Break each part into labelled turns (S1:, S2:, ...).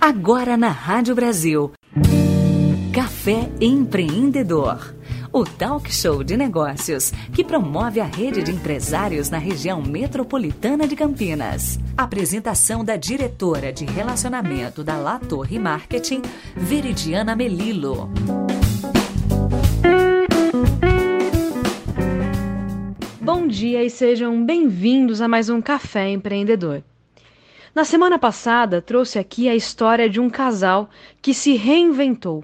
S1: Agora na Rádio Brasil. Café Empreendedor. O talk show de negócios que promove a rede de empresários na região metropolitana de Campinas. Apresentação da diretora de relacionamento da La Torre Marketing, Veridiana Melilo.
S2: Bom dia e sejam bem-vindos a mais um Café Empreendedor. Na semana passada, trouxe aqui a história de um casal que se reinventou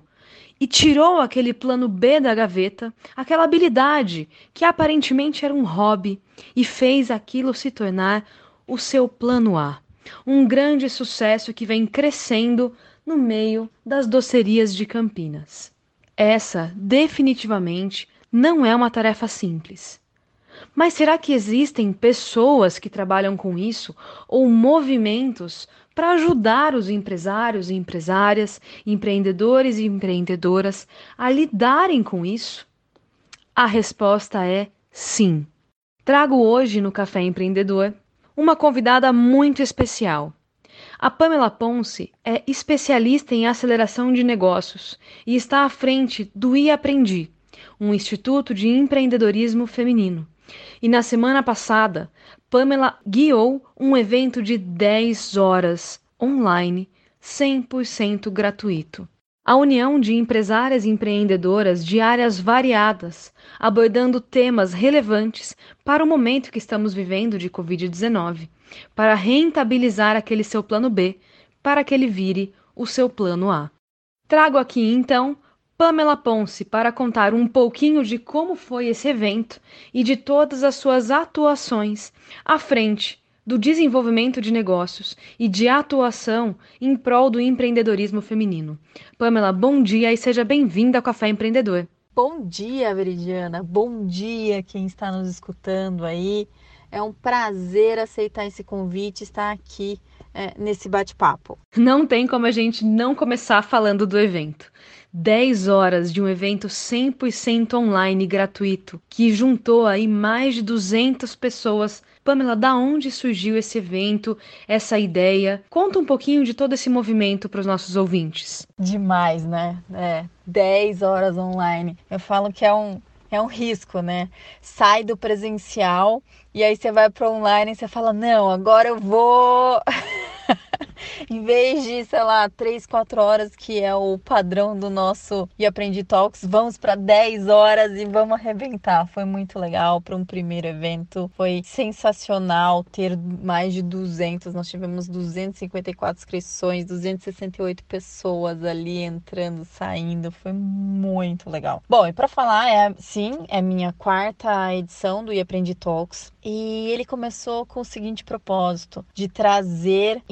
S2: e tirou aquele plano B da gaveta, aquela habilidade que aparentemente era um hobby, e fez aquilo se tornar o seu plano A. Um grande sucesso que vem crescendo no meio das docerias de Campinas. Essa, definitivamente, não é uma tarefa simples. Mas será que existem pessoas que trabalham com isso ou movimentos para ajudar os empresários e empresárias, empreendedores e empreendedoras a lidarem com isso? A resposta é sim. Trago hoje no Café Empreendedor uma convidada muito especial. A Pamela Ponce é especialista em aceleração de negócios e está à frente do I Aprendi, um instituto de empreendedorismo feminino. E na semana passada, Pamela guiou um evento de 10 horas online, 100% gratuito. A união de empresárias e empreendedoras de áreas variadas, abordando temas relevantes para o momento que estamos vivendo de Covid-19, para rentabilizar aquele seu plano B, para que ele vire o seu plano A. Trago aqui então Pamela Ponce para contar um pouquinho de como foi esse evento e de todas as suas atuações à frente do desenvolvimento de negócios e de atuação em prol do empreendedorismo feminino. Pamela, bom dia e seja bem-vinda ao Café Empreendedor.
S3: Bom dia, Veridiana. Bom dia quem está nos escutando aí. É um prazer aceitar esse convite, estar aqui é, nesse bate-papo.
S2: Não tem como a gente não começar falando do evento. 10 horas de um evento 100% online gratuito, que juntou aí mais de 200 pessoas. Pamela, da onde surgiu esse evento, essa ideia? Conta um pouquinho de todo esse movimento para os nossos ouvintes.
S3: Demais, né? É, 10 horas online. Eu falo que é um, é um risco, né? Sai do presencial e aí você vai para online e você fala: não, agora eu vou. em vez de, sei lá, 3, 4 horas, que é o padrão do nosso E Aprendi Talks, vamos para 10 horas e vamos arrebentar. Foi muito legal para um primeiro evento. Foi sensacional ter mais de 200. Nós tivemos 254 inscrições, 268 pessoas ali entrando, saindo. Foi muito legal. Bom, e para falar, é sim, é minha quarta edição do E Aprendi Talks. E ele começou com o seguinte propósito: de trazer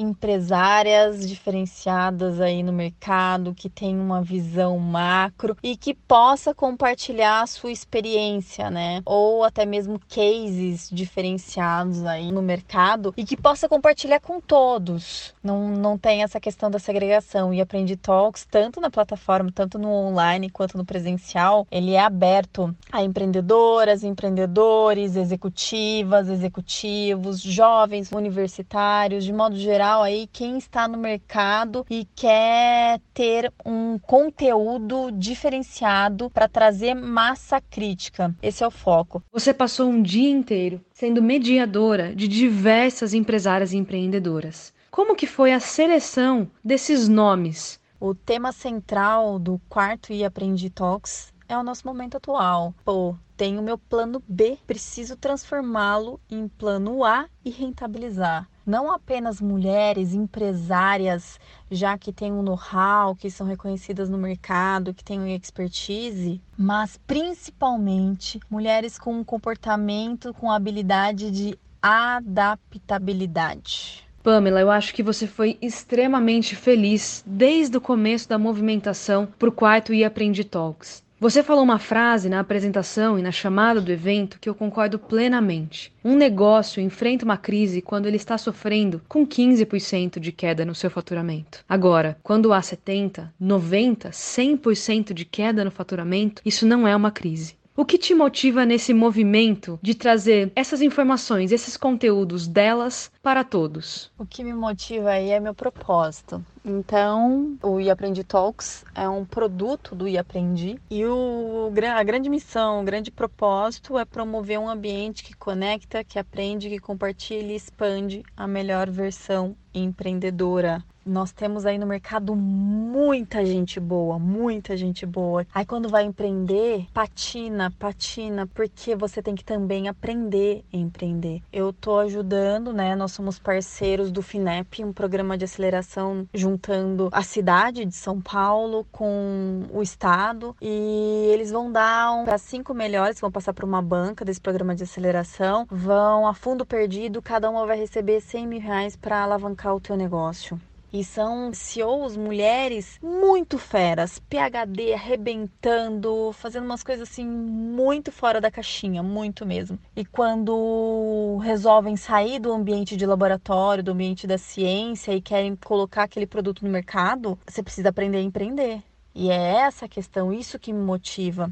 S3: empresárias diferenciadas aí no mercado, que tem uma visão macro e que possa compartilhar a sua experiência, né? Ou até mesmo cases diferenciados aí no mercado e que possa compartilhar com todos. Não, não tem essa questão da segregação. E Aprendi Talks, tanto na plataforma, tanto no online quanto no presencial, ele é aberto a empreendedoras, empreendedores, executivas, executivos, jovens universitários, de modo geral aí quem está no mercado e quer ter um conteúdo diferenciado para trazer massa crítica. Esse é o foco.
S2: Você passou um dia inteiro sendo mediadora de diversas empresárias e empreendedoras. Como que foi a seleção desses nomes?
S3: O tema central do quarto e Aprendi Talks é o nosso momento atual. Pô, tenho meu plano B, preciso transformá-lo em plano A e rentabilizar. Não apenas mulheres empresárias, já que têm um know-how, que são reconhecidas no mercado, que têm expertise, mas principalmente mulheres com um comportamento, com habilidade de adaptabilidade.
S2: Pamela, eu acho que você foi extremamente feliz desde o começo da movimentação para o quarto e Aprendi Talks. Você falou uma frase na apresentação e na chamada do evento que eu concordo plenamente. Um negócio enfrenta uma crise quando ele está sofrendo com 15% de queda no seu faturamento. Agora, quando há 70, 90, 100% de queda no faturamento, isso não é uma crise. O que te motiva nesse movimento de trazer essas informações, esses conteúdos delas para todos?
S3: O que me motiva aí é meu propósito. Então, o iAprendi Talks é um produto do iAprendi e o, a grande missão, o grande propósito é promover um ambiente que conecta, que aprende, que compartilha e expande a melhor versão empreendedora nós temos aí no mercado muita gente boa, muita gente boa. Aí quando vai empreender, patina, patina, porque você tem que também aprender a empreender. Eu tô ajudando, né? Nós somos parceiros do FINEP, um programa de aceleração juntando a cidade de São Paulo com o estado e eles vão dar um, para cinco melhores, vão passar por uma banca desse programa de aceleração, vão a fundo perdido, cada uma vai receber 100 mil reais para alavancar o teu negócio. E são CEOs mulheres muito feras, PhD arrebentando, fazendo umas coisas assim muito fora da caixinha, muito mesmo. E quando resolvem sair do ambiente de laboratório, do ambiente da ciência e querem colocar aquele produto no mercado, você precisa aprender a empreender. E é essa questão, isso que me motiva.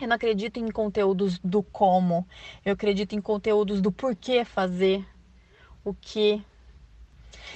S3: Eu não acredito em conteúdos do como, eu acredito em conteúdos do porquê fazer, o que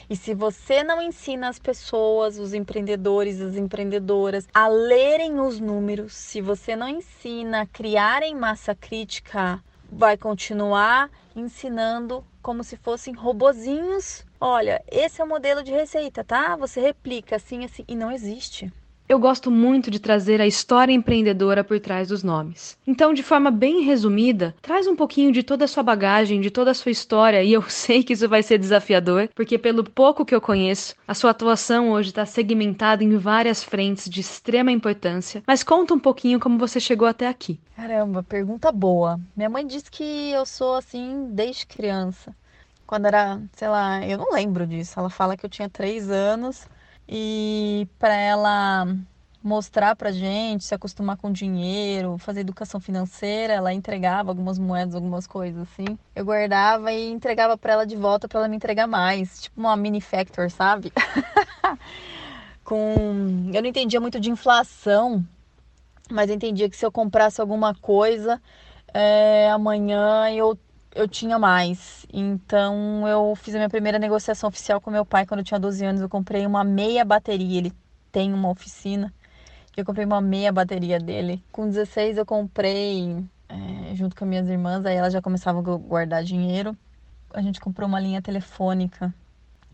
S3: e se você não ensina as pessoas, os empreendedores, as empreendedoras a lerem os números, se você não ensina a criarem massa crítica, vai continuar ensinando como se fossem robozinhos. Olha, esse é o modelo de receita, tá? Você replica assim, assim, e não existe.
S2: Eu gosto muito de trazer a história empreendedora por trás dos nomes. Então, de forma bem resumida, traz um pouquinho de toda a sua bagagem, de toda a sua história, e eu sei que isso vai ser desafiador, porque pelo pouco que eu conheço, a sua atuação hoje está segmentada em várias frentes de extrema importância. Mas conta um pouquinho como você chegou até aqui.
S3: Caramba, pergunta boa. Minha mãe disse que eu sou assim desde criança. Quando era, sei lá, eu não lembro disso. Ela fala que eu tinha três anos e para ela mostrar pra gente, se acostumar com dinheiro, fazer educação financeira, ela entregava algumas moedas, algumas coisas assim. Eu guardava e entregava para ela de volta para ela me entregar mais, tipo uma mini factor, sabe? com eu não entendia muito de inflação, mas entendia que se eu comprasse alguma coisa, é, amanhã eu eu tinha mais. Então eu fiz a minha primeira negociação oficial com meu pai quando eu tinha 12 anos. Eu comprei uma meia bateria. Ele tem uma oficina. Eu comprei uma meia bateria dele. Com 16 eu comprei é, junto com minhas irmãs. Aí elas já começavam a guardar dinheiro. A gente comprou uma linha telefônica.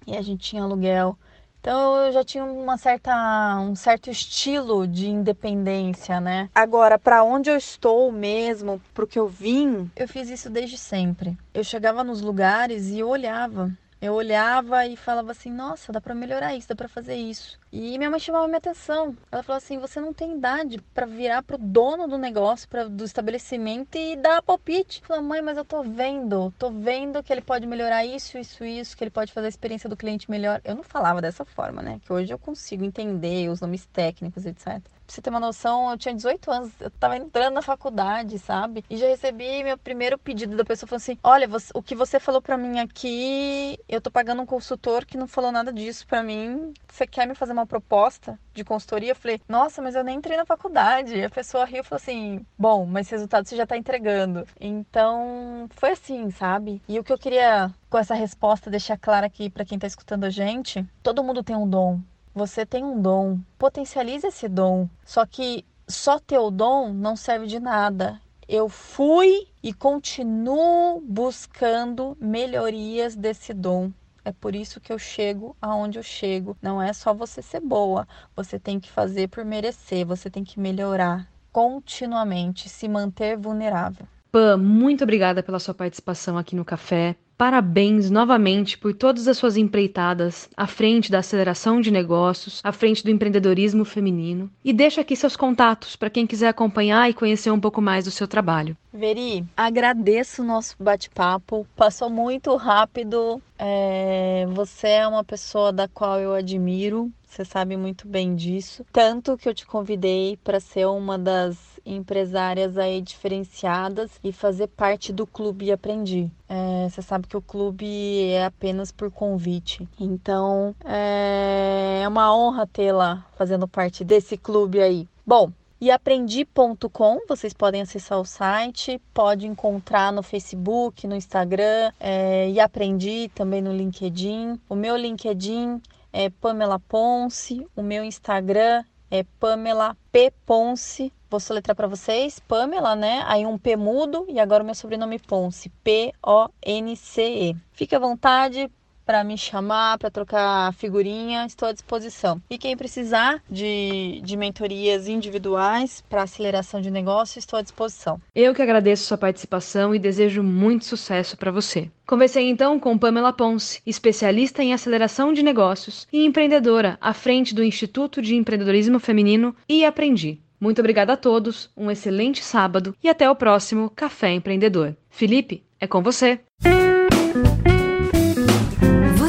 S3: E a gente tinha aluguel. Então eu já tinha uma certa, um certo estilo de independência, né? Agora, para onde eu estou mesmo, pro que eu vim, eu fiz isso desde sempre. Eu chegava nos lugares e olhava eu olhava e falava assim: nossa, dá para melhorar isso, dá para fazer isso. E minha mãe chamava minha atenção. Ela falou assim: você não tem idade para virar pro dono do negócio, pra, do estabelecimento e dar palpite. Eu falei, mãe, mas eu tô vendo, tô vendo que ele pode melhorar isso, isso, isso, que ele pode fazer a experiência do cliente melhor. Eu não falava dessa forma, né? Que hoje eu consigo entender os nomes técnicos, etc. Pra você ter uma noção, eu tinha 18 anos, eu tava entrando na faculdade, sabe? E já recebi meu primeiro pedido da pessoa falou assim: "Olha, você, o que você falou para mim aqui, eu tô pagando um consultor que não falou nada disso para mim. Você quer me fazer uma proposta de consultoria?" Eu falei: "Nossa, mas eu nem entrei na faculdade". E a pessoa riu e falou assim: "Bom, mas resultado você já tá entregando". Então, foi assim, sabe? E o que eu queria com essa resposta deixar claro aqui para quem tá escutando a gente, todo mundo tem um dom. Você tem um dom, potencialize esse dom. Só que só ter o dom não serve de nada. Eu fui e continuo buscando melhorias desse dom. É por isso que eu chego aonde eu chego. Não é só você ser boa, você tem que fazer por merecer, você tem que melhorar continuamente, se manter vulnerável.
S2: Pam, muito obrigada pela sua participação aqui no café. Parabéns novamente por todas as suas empreitadas à frente da aceleração de negócios, à frente do empreendedorismo feminino. E deixa aqui seus contatos para quem quiser acompanhar e conhecer um pouco mais do seu trabalho.
S3: Veri, agradeço o nosso bate-papo. Passou muito rápido. É... Você é uma pessoa da qual eu admiro. Você sabe muito bem disso. Tanto que eu te convidei para ser uma das empresárias aí diferenciadas e fazer parte do clube Aprendi. É, você sabe que o clube é apenas por convite. Então é, é uma honra tê-la fazendo parte desse clube aí. Bom, e aprendi.com. Vocês podem acessar o site, pode encontrar no Facebook, no Instagram é, e aprendi também no LinkedIn. O meu LinkedIn é Pamela Ponce, o meu Instagram é Pamela P Ponce. Vou soletrar para vocês, Pamela, né? Aí um P mudo e agora o meu sobrenome Ponce, P O N C E. Fique à vontade para me chamar, para trocar figurinha, estou à disposição. E quem precisar de, de mentorias individuais para aceleração de negócio, estou à disposição.
S2: Eu que agradeço sua participação e desejo muito sucesso para você. Conversei então com Pamela Ponce, especialista em aceleração de negócios e empreendedora à frente do Instituto de Empreendedorismo Feminino e Aprendi. Muito obrigada a todos, um excelente sábado e até o próximo Café Empreendedor. Felipe, é com você.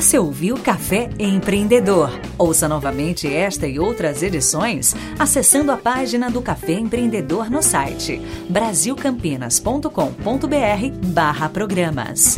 S1: Você ouviu Café Empreendedor? Ouça novamente esta e outras edições acessando a página do Café Empreendedor no site brasilcampinas.com.br/programas.